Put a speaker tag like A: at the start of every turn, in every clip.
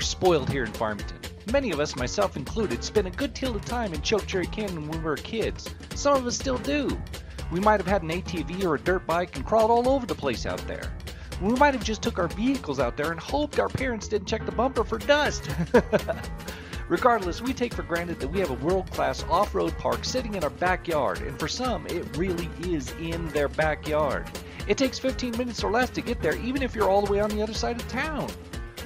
A: Are spoiled here in Farmington. Many of us, myself included, spent a good deal of time in Chokecherry Canyon when we were kids. Some of us still do. We might have had an ATV or a dirt bike and crawled all over the place out there. We might have just took our vehicles out there and hoped our parents didn't check the bumper for dust. Regardless, we take for granted that we have a world class off road park sitting in our backyard, and for some, it really is in their backyard. It takes 15 minutes or less to get there, even if you're all the way on the other side of town.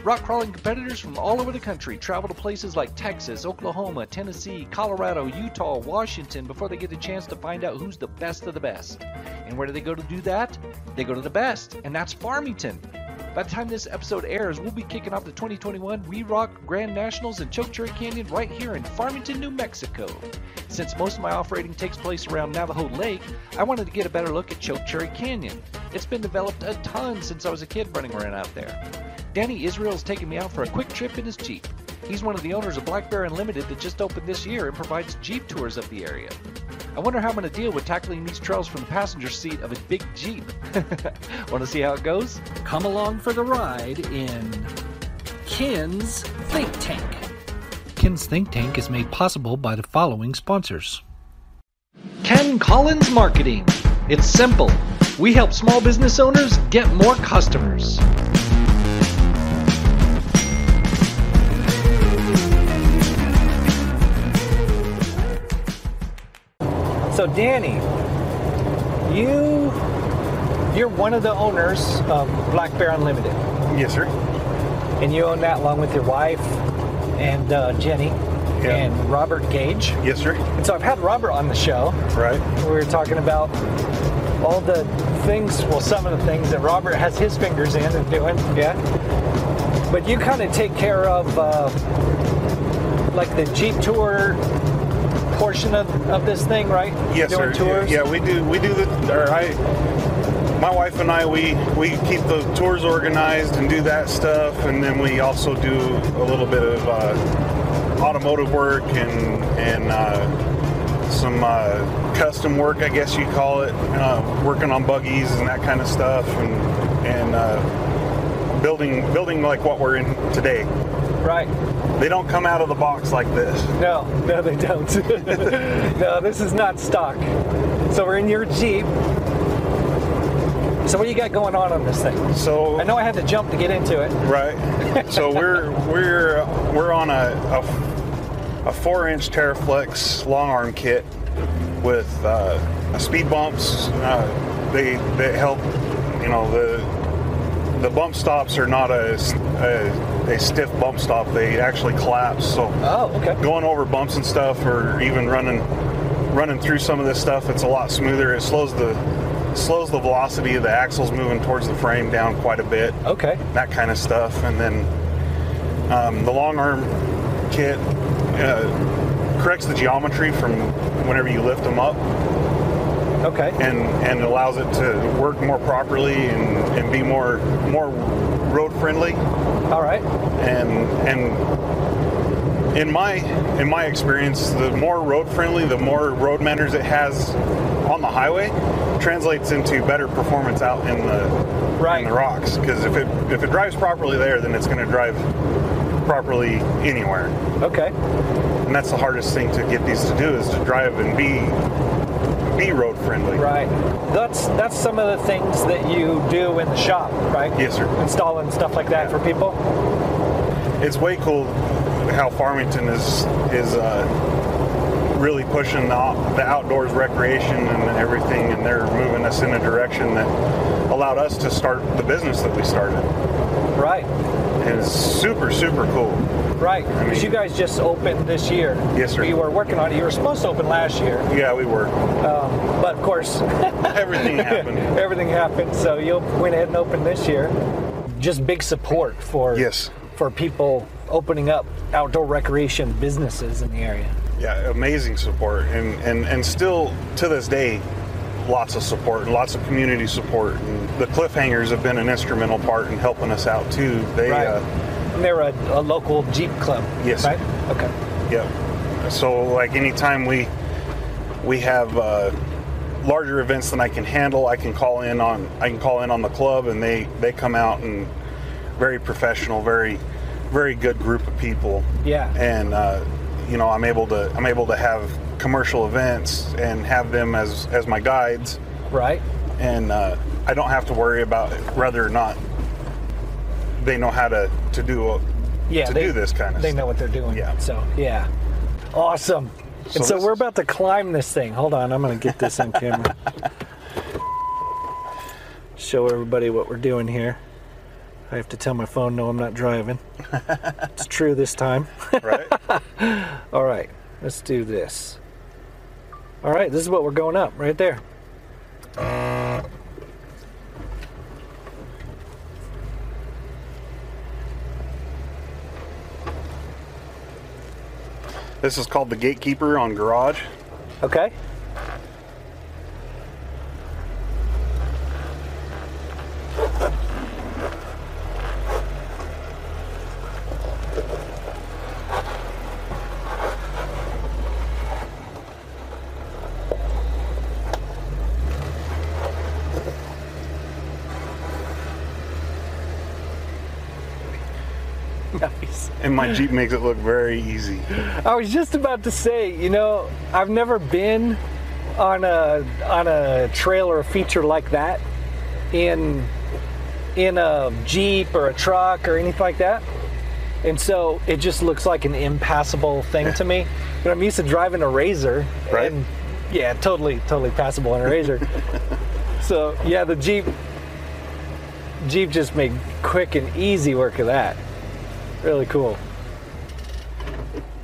A: Rock crawling competitors from all over the country travel to places like Texas, Oklahoma, Tennessee, Colorado, Utah, Washington before they get a chance to find out who's the best of the best. And where do they go to do that? They go to the best, and that's Farmington. By the time this episode airs, we'll be kicking off the 2021 We Rock Grand Nationals in Chokecherry Canyon right here in Farmington, New Mexico. Since most of my off-roading takes place around Navajo Lake, I wanted to get a better look at Chokecherry Canyon. It's been developed a ton since I was a kid running around out there. Danny Israel's taking me out for a quick trip in his Jeep. He's one of the owners of Black Bear Unlimited that just opened this year and provides Jeep tours of the area. I wonder how I'm going to deal with tackling these trails from the passenger seat of a big Jeep. Want to see how it goes?
B: Come along for the ride in Ken's Think Tank. Ken's Think Tank is made possible by the following sponsors
A: Ken Collins Marketing. It's simple. We help small business owners get more customers.
C: So Danny, you you're one of the owners of Black Bear Unlimited,
D: Yes, sir.
C: and you own that along with your wife and uh, Jenny
D: Yeah.
C: and Robert Gage.
D: Yes, sir.
C: And so I've had Robert on the show.
D: Right.
C: We were talking about all the things, well, some of the things that Robert has his fingers in and doing. Yeah. But you kind of take care of uh, like the Jeep tour portion of, of this thing, right?
D: Yes,
C: Doing
D: sir.
C: tours.
D: Yeah, we do. We do the. Or I, my wife and I, we we keep the tours organized and do that stuff, and then we also do a little bit of uh, automotive work and and uh, some uh, custom work, I guess you call it, uh, working on buggies and that kind of stuff, and and uh, building building like what we're in today.
C: Right.
D: They don't come out of the box like this.
C: No, no, they don't. no, this is not stock. So we're in your Jeep. So what do you got going on on this thing?
D: So
C: I know I had to jump to get into it.
D: Right. So we're we're we're on a a, a four inch TeraFlex long arm kit with uh, speed bumps. Uh, they they help. You know the the bump stops are not a, a a stiff bump stop. They actually collapse. So
C: Oh, okay.
D: going over bumps and stuff, or even running running through some of this stuff, it's a lot smoother. It slows the slows the velocity of the axles moving towards the frame down quite a bit
C: Okay.
D: that kind of stuff. And then um, the long arm kit uh, corrects the geometry from whenever you lift them up
C: Okay.
D: and, and allows it to work more properly and, and be more more road friendly.
C: All right.
D: And and in my in my experience, the more road friendly, the more road manners it has on the highway translates into better performance out in the
C: Right.
D: in the rocks. Because if it if it drives properly there, then it's going to drive properly anywhere.
C: Okay.
D: And that's the hardest thing to get these to do is to drive and be be road friendly.
C: Right. That's that's some of the things that you do in the shop, right?
D: Yes, sir.
C: Installing stuff like that for people.
D: It's way cool how Farmington is is uh, really pushing the, out- the outdoors recreation and everything, and they're moving us in a direction that allowed us to start the business that we started.
C: Right.
D: And it's super super cool.
C: Right.
D: I
C: Because
D: mean-
C: you guys just opened this year.
D: Yes, sir.
C: You were working on it. You were supposed to open last year,
D: Yeah, we were.
C: but of course,
D: Everything happened.
C: everything happened. So you went ahead and opened this year. Just big support for
D: Yes.
C: for people opening up outdoor recreation businesses in the area.
D: Yeah, amazing support, and and and still to this day, lots of support and lots of community support. And the cliffhangers have been an instrumental part in helping us out too. They.
C: Right.
D: Uh,
C: And they're a, a local Jeep club.
D: Yes.
C: Right. Okay.
D: Yep. So like anytime we we have uh, larger events than I can handle, I can call in on I can call in on the club and they they come out and very professional, very very good group of people.
C: Yeah.
D: and uh, you know I'm able to I'm able to have commercial events and have them as as my guides,
C: Right.
D: and uh, I don't have to worry about whether or not they know how to to do uh,
C: Yeah.
D: to
C: they,
D: do this kind of
C: They
D: stuff.
C: know what they're doing.
D: Yeah.
C: So yeah. Awesome.
D: So
C: and so we're about to climb this thing. Hold on, I'm gonna get this on camera. Show everybody what we're doing here. I have to tell my phone no I'm not driving. it's true this time.
D: right.
C: All right, let's do this. All right, this is what we're going up right there.
D: Uh, this is called the Gatekeeper on Garage.
C: Okay.
D: And my Jeep makes it look very easy.
C: I was just about to say, you know, I've never been on a on a trail or a feature like that in in a Jeep or a truck or anything like that. And so it just looks like an impassable thing to me. But I'm used to driving a Razor
D: Right.
C: and yeah, totally totally passable on a Razor. so, yeah, the Jeep Jeep just made quick and easy work of that. Really cool.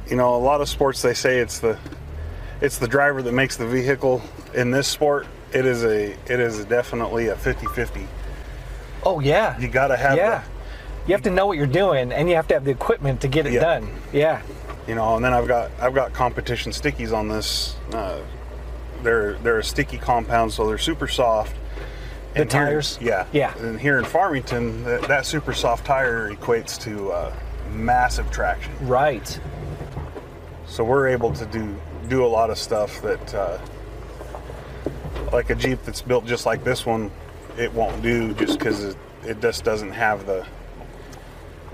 D: You know, a lot of sports they say it's the it's the driver that makes the vehicle. In this sport, it is a it is definitely a 50-50.
C: Oh yeah.
D: You got to have
C: yeah. You have to know what you're doing, and you have to have the equipment to get it
D: Yeah.
C: done. Yeah.
D: you know, and then I've got I've got competition stickies on this. Uh, they're they're a sticky compound, so they're super soft.
C: The
D: And here-
C: tires?
D: yeah,
C: Yeah.
D: And here in Farmington, that, that super soft tire equates to uh, massive traction.
C: Right.
D: So we're able to do do a lot of stuff that, uh, like a Jeep that's built just like this one, it won't do just because it, it just doesn't have the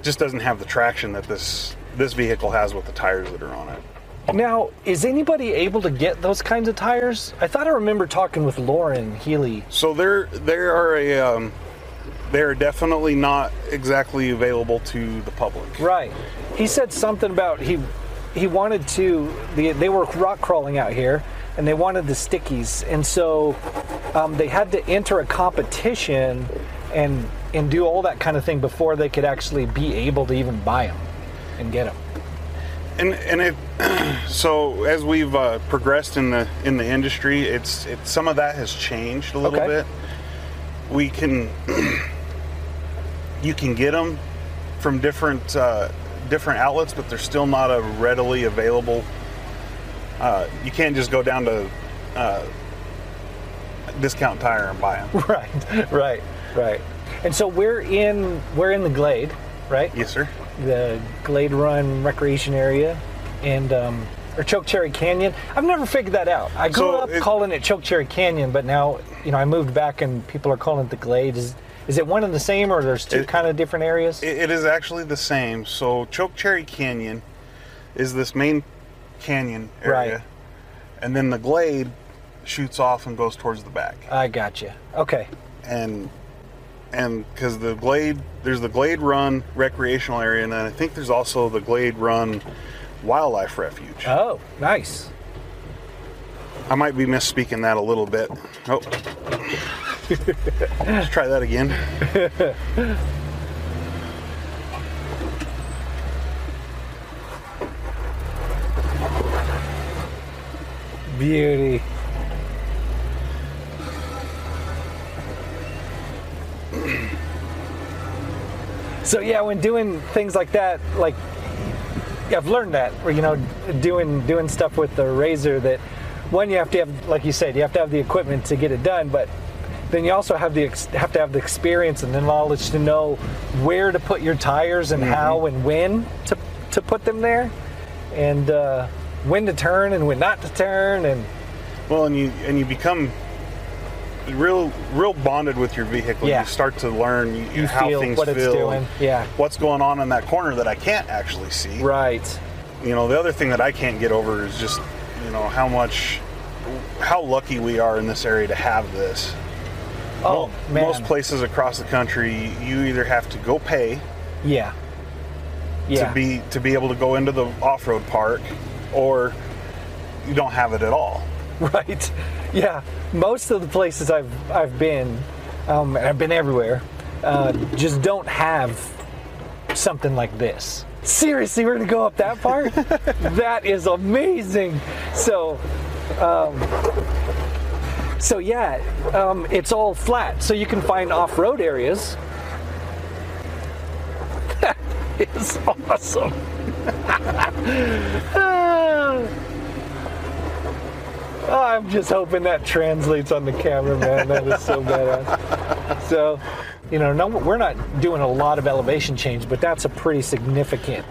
D: just doesn't have the traction that this this vehicle has with the tires that are on it.
C: Now, is anybody able to get those kinds of tires? I thought I remember talking with Lauren Healy.
D: So there, there are a um, they are definitely not exactly available to the public.
C: Right. He said something about he he wanted to. The, they were rock crawling out here, and they wanted the stickies, and so um, they had to enter a competition and and do all that kind of thing before they could actually be able to even buy them and get them.
D: And and it so as we've uh, progressed in the in the industry, it's it some of that has changed a little
C: Okay.
D: bit. We can you can get them from different uh, different outlets, but they're still not a readily available. Uh, you can't just go down to uh, discount tire and buy them.
C: Right, right, right. And so we're in we're in the Glade, right?
D: Yes, sir.
C: The Glade Run recreation area, and um, or Chokecherry Canyon. I've never figured that out. I grew
D: So
C: up
D: it-
C: calling it Chokecherry Canyon, but now you know I moved back and people are calling it the Glade. Is is it one and the same, or there's two
D: It-
C: kind of different areas?
D: It, it is actually the same. So Chokecherry Canyon is this main canyon area,
C: Right.
D: and then the glade shoots off and goes towards the back.
C: I got you. Okay.
D: And and because the glade, there's the Glade Run recreational area, and then I think there's also the Glade Run wildlife refuge.
C: Oh, nice.
D: I might be misspeaking that a little bit. Oh. Let's try that again.
C: Beauty. So yeah, when doing things like that, like yeah, I've learned that, you know, doing doing stuff with the razor that one you have to have, like you said, you have to have the equipment to get it done, but then you also have the have to have the experience and the knowledge to know where to put your tires and how and when to to put them there, and uh, when to turn and when not to turn, and
D: Well, and you and you become you real real bonded with your vehicle.
C: Yeah.
D: You start to learn you,
C: You
D: how
C: feel
D: things
C: what it's doing. Yeah.
D: what's going on in that corner that I can't actually see.
C: Right.
D: You know, the other thing that I can't get over is just you know how much how lucky we are in this area to have this.
C: Oh
D: Mo-
C: man.
D: Most places across the country, you either have to go pay
C: Yeah. Yeah.
D: to be to be able to go into the off-road park, or you don't have it at all.
C: Right. Yeah. Most of the places I've I've been, um, and I've been everywhere, uh, just don't have something like this. Seriously, we're gonna go up that far? that is amazing. So, um, so yeah, um, it's all flat, so you can find off-road areas. That is awesome. Oh, I'm just hoping that translates on the camera, man. That is so badass. So, you know, no, we're not doing a lot of elevation change, but that's a pretty significant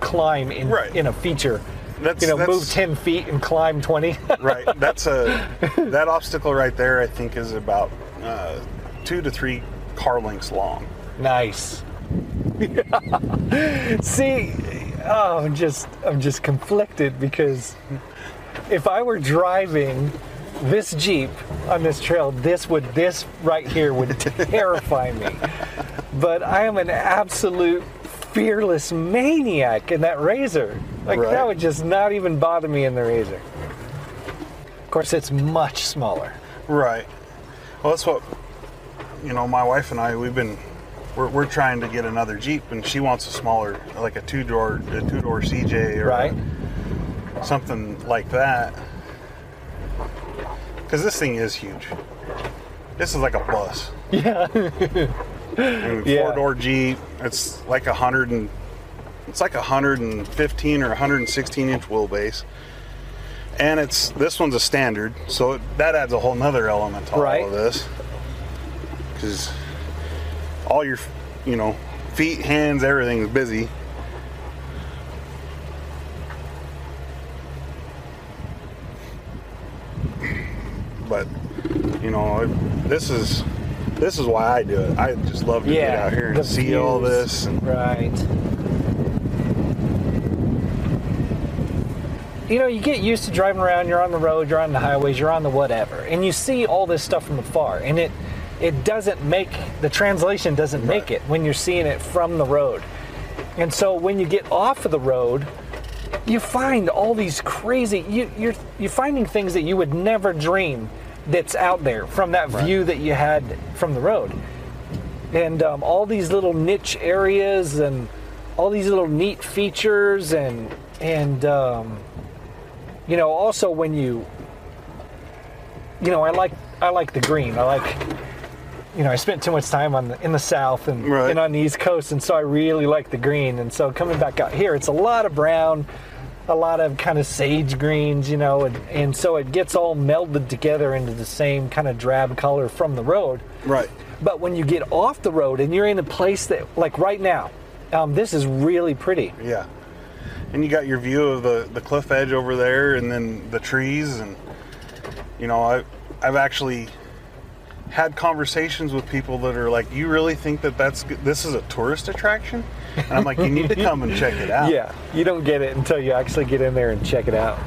C: climb in
D: Right.
C: in a feature.
D: That's-
C: you know,
D: that's-
C: move 10 feet and climb 20.
D: right that's a that obstacle right there i think is about uh, two to three car lengths long
C: nice. See, oh, I'm just I'm just conflicted because if I were driving this Jeep on this trail, this would this right here would terrify me. But I am an absolute fearless maniac in that razor. Like
D: Right.
C: that would just not even bother me in the razor. Of course it's much smaller.
D: right well that's what you know my wife and i we've been we're, we're trying to get another jeep and she wants a smaller like a two-door a two-door cj or
C: Right.
D: Something like that because this thing is huge this is like a bus
C: Yeah.
D: I mean,
C: Yeah.
D: four door Jeep. It's like a hundred and it's like a hundred and fifteen or 116 inch wheelbase, and it's this one's a standard, so it, that adds a whole nother element to
C: Right.
D: all of this. Because all your, you know, feet, hands, everything's busy. But you know, this is this is why I do it. I just love to
C: Yeah.
D: get out here and see all this. And,
C: Right. You know, you get used to driving around, you're on the road, you're on the highways, you're on the whatever, and you see all this stuff from afar, and it it doesn't make the translation doesn't make
D: Right.
C: it when you're seeing it from the road. And so when you get off of the road, you find all these crazy you, you're you're finding things that you would never dream that's out there from that view that you had from the road. And um, all these little niche areas and all these little neat features and and um, you know also when you you know I like I like the green. I like you know I spent too much time on the, in the south and,
D: Right.
C: and on the east coast and so I really like the green. And so coming back out here it's a lot of brown a lot of kind of sage greens you know and, and so it gets all melded together into the same kind of drab color from the road
D: right.
C: but when you get off the road and you're in a place that, like right now, um, this is really pretty.
D: Yeah. And you got your view of the, the cliff edge over there and then the trees and you know, I I've actually had conversations with people that are like, "You really think that that's this is a tourist attraction?" And I'm like, "You need to come and check it out."
C: Yeah, you don't get it until you actually get in there and check it out.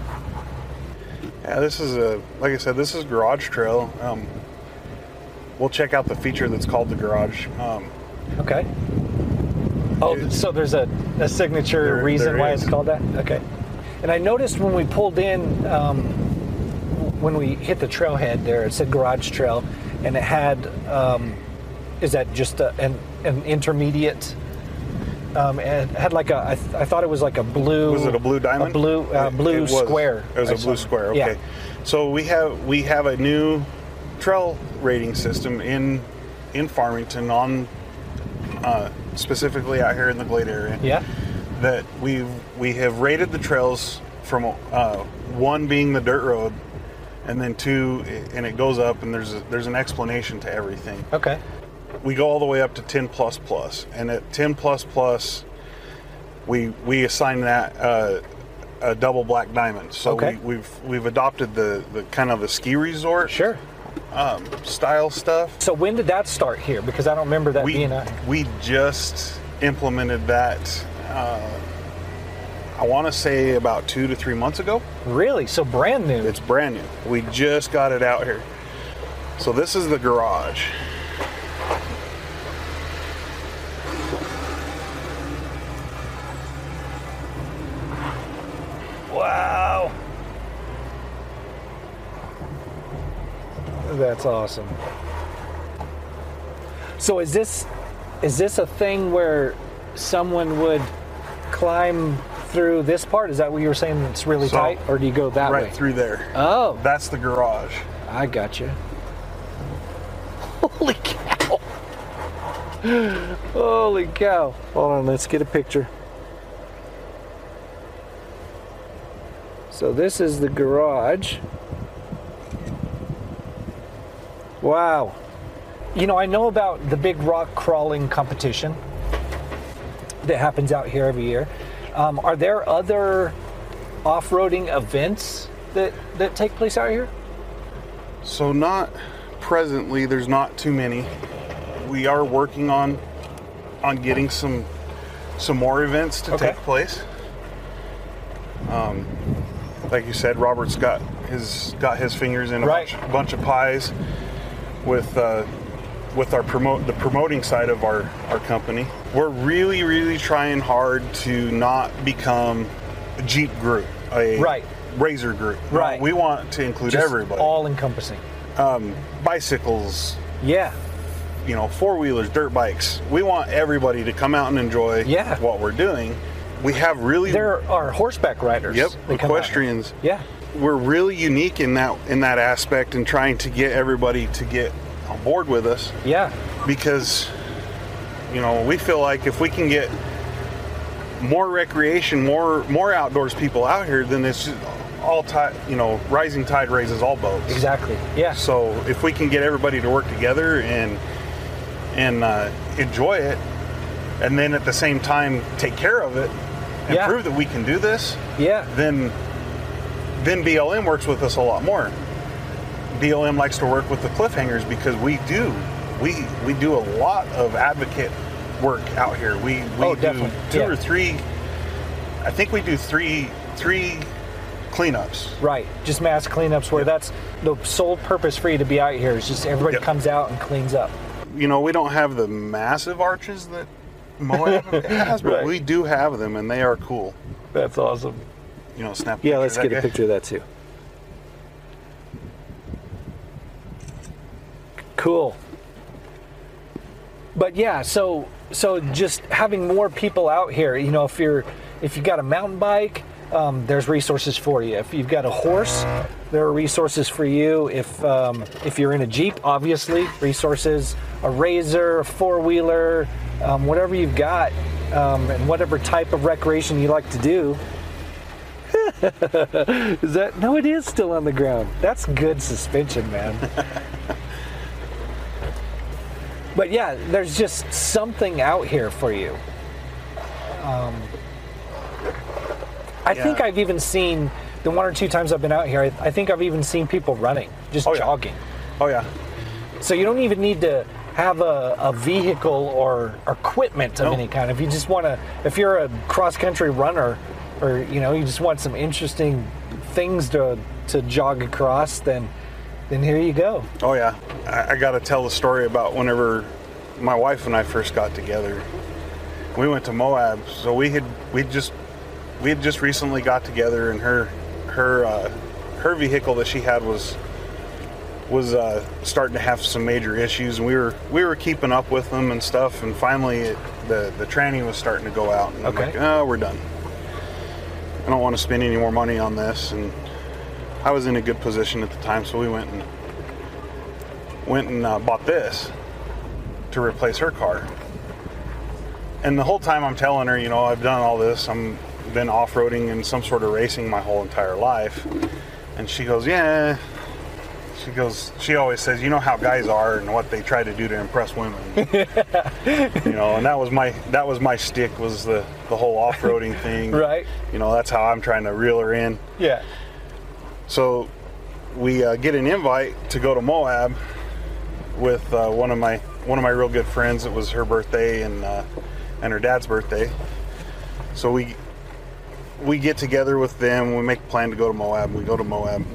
D: Yeah, this is a like I said, this is Garage Trail. Um, we'll check out the feature that's called the Garage. Um,
C: Okay. Oh,
D: It-
C: so there's a, a signature
D: There-
C: reason
D: there
C: why
D: is.
C: it's called that? Okay. And I noticed when we pulled in, um, when we hit the trailhead there, it said Garage Trail, and it had, um, is that just a, an, an intermediate? Um, and it had like a, I, th- I thought it was like a blue.
D: Was it a blue diamond?
C: A blue, uh, blue
D: it was.
C: square.
D: It was
C: I
D: a blue square. Okay.
C: Yeah.
D: So we have we have a new trail rating system in in Farmington on uh, specifically out here in the Glade area.
C: Yeah.
D: That we we have rated the trails from uh, one being the dirt road, and then two, and it goes up, and there's a, there's an explanation to everything
C: Okay.
D: we go all the way up to 10 plus plus and at 10 plus plus we we assign that uh, a double black diamond so
C: Okay.
D: we, we've we've adopted the, the kind of the ski resort
C: Sure.
D: um, style stuff.
C: So when did that start here? Because I don't remember that
D: We
C: being here.
D: we just implemented that. Uh, I want to say about two to three months ago.
C: Really? So brand new.
D: It's brand new. We just got it out here. So this is the garage.
C: Wow. That's awesome. So is this is this a thing where someone would climb through this part? Is that what you were saying? It's really
D: So,
C: tight, or do you go that
D: right
C: way?
D: through there.
C: Oh,
D: That's the garage.
C: I got you. Holy cow! Holy cow! Hold on, let's get a picture. So this is the garage. Wow. You know, I know about the big rock crawling competition that happens out here every year. Um, are there other off-roading events that that take place out here?
D: So not presently. There's not too many. We are working on on getting some some more events to
C: Okay.
D: take place. Um, like you said, Robert's got his got his fingers in a
C: Right.
D: bunch, bunch of pies with uh, with our promote the promoting side of our our company. We're really really trying hard to not become a Jeep group, a
C: Right.
D: Razor group. No,
C: Right.
D: we want to include
C: Just
D: everybody
C: all encompassing.
D: Um, bicycles,
C: Yeah.
D: you know, four wheelers, dirt bikes. We want everybody to come out and enjoy
C: Yeah.
D: what we're doing. We have really
C: There are horseback riders.
D: yep
C: that come out here.
D: equestrians.
C: Yeah.
D: We're really unique in that in that aspect and trying to get everybody to get on board with us
C: Yeah.
D: because you know we feel like if we can get more recreation, more more outdoors people out here, then it's just all tide. You know, rising tide raises all boats.
C: Exactly. Yeah.
D: So if we can get everybody to work together and and uh, enjoy it, and then at the same time take care of it and
C: Yeah.
D: prove that we can do this,
C: Yeah.
D: then then BLM works with us a lot more. BLM likes to work with the cliffhangers because we do we we do a lot of advocate work out here. We we
C: Oh,
D: do two
C: Yeah.
D: or three. I think we do three three cleanups.
C: Right. Just mass cleanups where that's the sole purpose for you to be out here is just everybody
D: Yep.
C: comes out and cleans up.
D: you know, we don't have the massive arches that Moab has, but
C: Right.
D: we do have them, and they are cool.
C: That's awesome.
D: You know, snap.
C: Yeah, let's get a
D: guy.
C: picture of that too. Cool. But yeah, so so just having more people out here, you know, if you're if you've got a mountain bike, um, there's resources for you. If you've got a horse, there are resources for you. If um, if you're in a jeep, obviously resources. A razor, a four wheeler, um, whatever you've got, um, and whatever type of recreation you like to do, is that no? It is still on the ground. That's good suspension, man. but yeah, there's just something out here for you. Um, I think I've even seen the one or two times I've been out here. I, I think I've even seen people running, just
D: Oh, yeah.
C: jogging.
D: Oh yeah,
C: So you don't even need to have a, a vehicle or equipment of
D: No.
C: any kind. If you just want to, if you're a cross country runner, or you know, you just want some interesting things to to jog across, then then here you go.
D: oh yeah. I, I got to tell the story about whenever my wife and I first got together. We went to Moab, so we had we just we had just recently got together, and her her uh, her vehicle that she had was was uh, starting to have some major issues, and we were we were keeping up with them and stuff. And finally, it, the the tranny was starting to go out, and I'm
C: Okay.
D: like, oh, we're done. I don't want to spend any more money on this, and I was in a good position at the time, so we went and went and uh, bought this to replace her car. And the whole time I'm telling her, you know, I've done all this. I'm been off-roading and some sort of racing my whole entire life. And she goes, "Yeah." She goes, she always says, "You know how guys are and what they try to do to impress women." you know, and that was my that was my stick was the the whole off-roading thing.
C: Right.
D: You know, that's how I'm trying to reel her in.
C: Yeah.
D: So we uh, get an invite to go to Moab with uh, one of my one of my real good friends. It was her birthday and uh, and her dad's birthday. So we we get together with them. We make a plan to go to Moab. We go to Moab,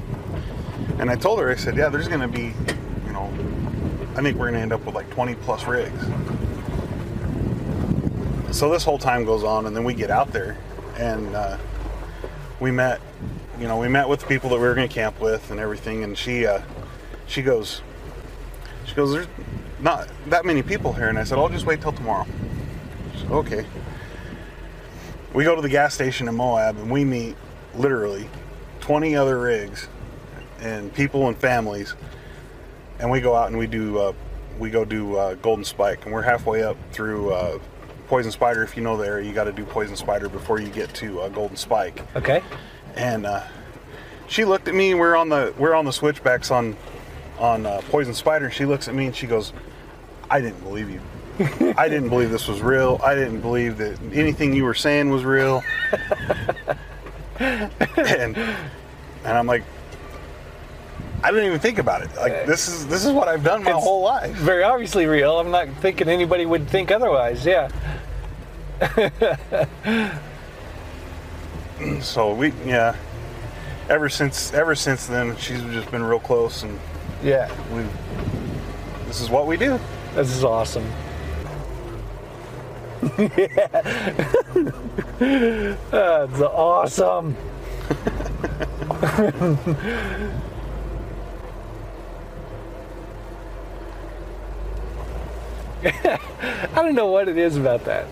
D: and I told her, I said, "Yeah, there's going to be, you know, I think we're going to end up with like 20 plus rigs." So this whole time goes on, and then we get out there, and uh, we met, you know, we met with the people that we were going to camp with and everything. And she, uh, she goes, she goes, "There's not that many people here," and I said, "I'll just wait till tomorrow." Said, "Okay." we go to the gas station in Moab and we meet literally 20 other rigs and people and families and we go out and we do uh, we go do uh, golden spike and we're halfway up through uh, poison spider if you know the area you got to do poison spider before you get to uh, golden spike
C: Okay.
D: And uh, she looked at me we're on the we're on the switchbacks on on uh, poison spider she looks at me and she goes i didn't believe you I didn't believe this was real. I didn't believe that anything you were saying was real. and and I'm like, I didn't even think about it. Like this is this is what I've done my
C: It's-
D: whole life.
C: Very obviously real. I'm not thinking anybody would think otherwise. Yeah.
D: So we yeah. Ever since ever since then, she's just been real close, and
C: Yeah.
D: we. This is what we do.
C: This is awesome. Yeah, that's awesome. I don't know what it is about that.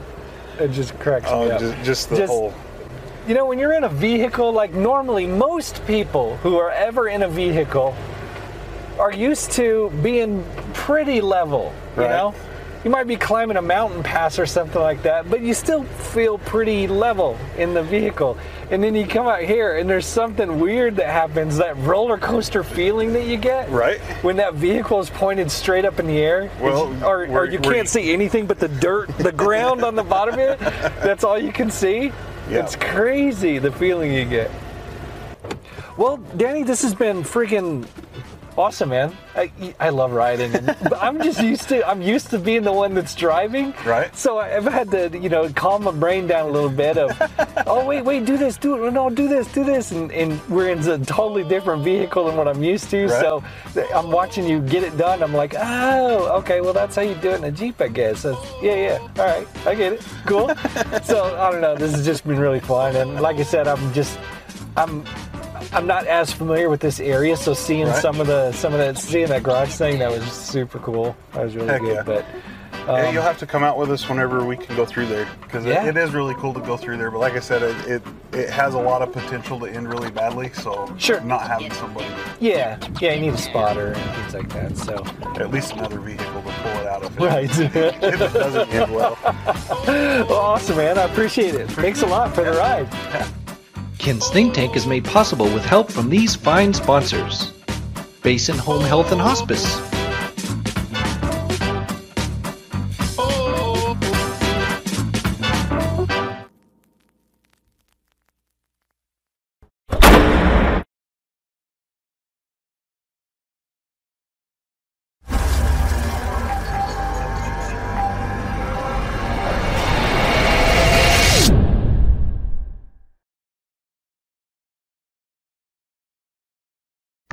C: It just cracks oh, me
D: Oh,
C: up.
D: just, just the
C: Just-
D: whole.
C: You know, when you're in a vehicle, like normally most people who are ever in a vehicle are used to being pretty level, you
D: Right.
C: know? You might be climbing a mountain pass or something like that, but you still feel pretty level in the vehicle. And then you come out here and there's something weird that happens, that roller coaster feeling that you get.
D: Right.
C: When that vehicle is pointed straight up in the air,
D: Well,
C: or, or you can't see anything but the dirt, the ground on the bottom of it. That's all you can see.
D: Yeah.
C: It's crazy the feeling you get. Well, Danny, this has been freaking awesome, man. I, I love riding, but I'm just used to I'm used to being the one that's driving.
D: Right.
C: So I've had to you know calm my brain down a little bit of, oh wait wait do this do it no do this do this and, and we're in a totally different vehicle than what I'm used to.
D: Right.
C: So I'm watching you get it done. I'm like oh okay well that's how you do it in a Jeep I guess. That's, yeah yeah all right I get it cool. so I don't know this has just been really fun and like I said I'm just I'm I'm not as familiar with this area, so seeing
D: Right.
C: some of the some of that seeing that garage thing that was super cool. That was really
D: Heck
C: good.
D: yeah.
C: But
D: Yeah,
C: um,
D: you'll have to come out with us whenever we can go through there because
C: Yeah.
D: it, it is really cool to go through there. But like I said, it, it it has a lot of potential to end really badly. So
C: Sure.
D: not having somebody,
C: yeah, yeah, you need a spotter and things like that. So
D: at least another vehicle to pull it out of.
C: right.
D: If it doesn't end well,
C: well, awesome, man. I appreciate it. Thanks a lot for the ride.
A: Ken's Think Tank is made possible with help from these fine sponsors. Basin Home Health and Hospice,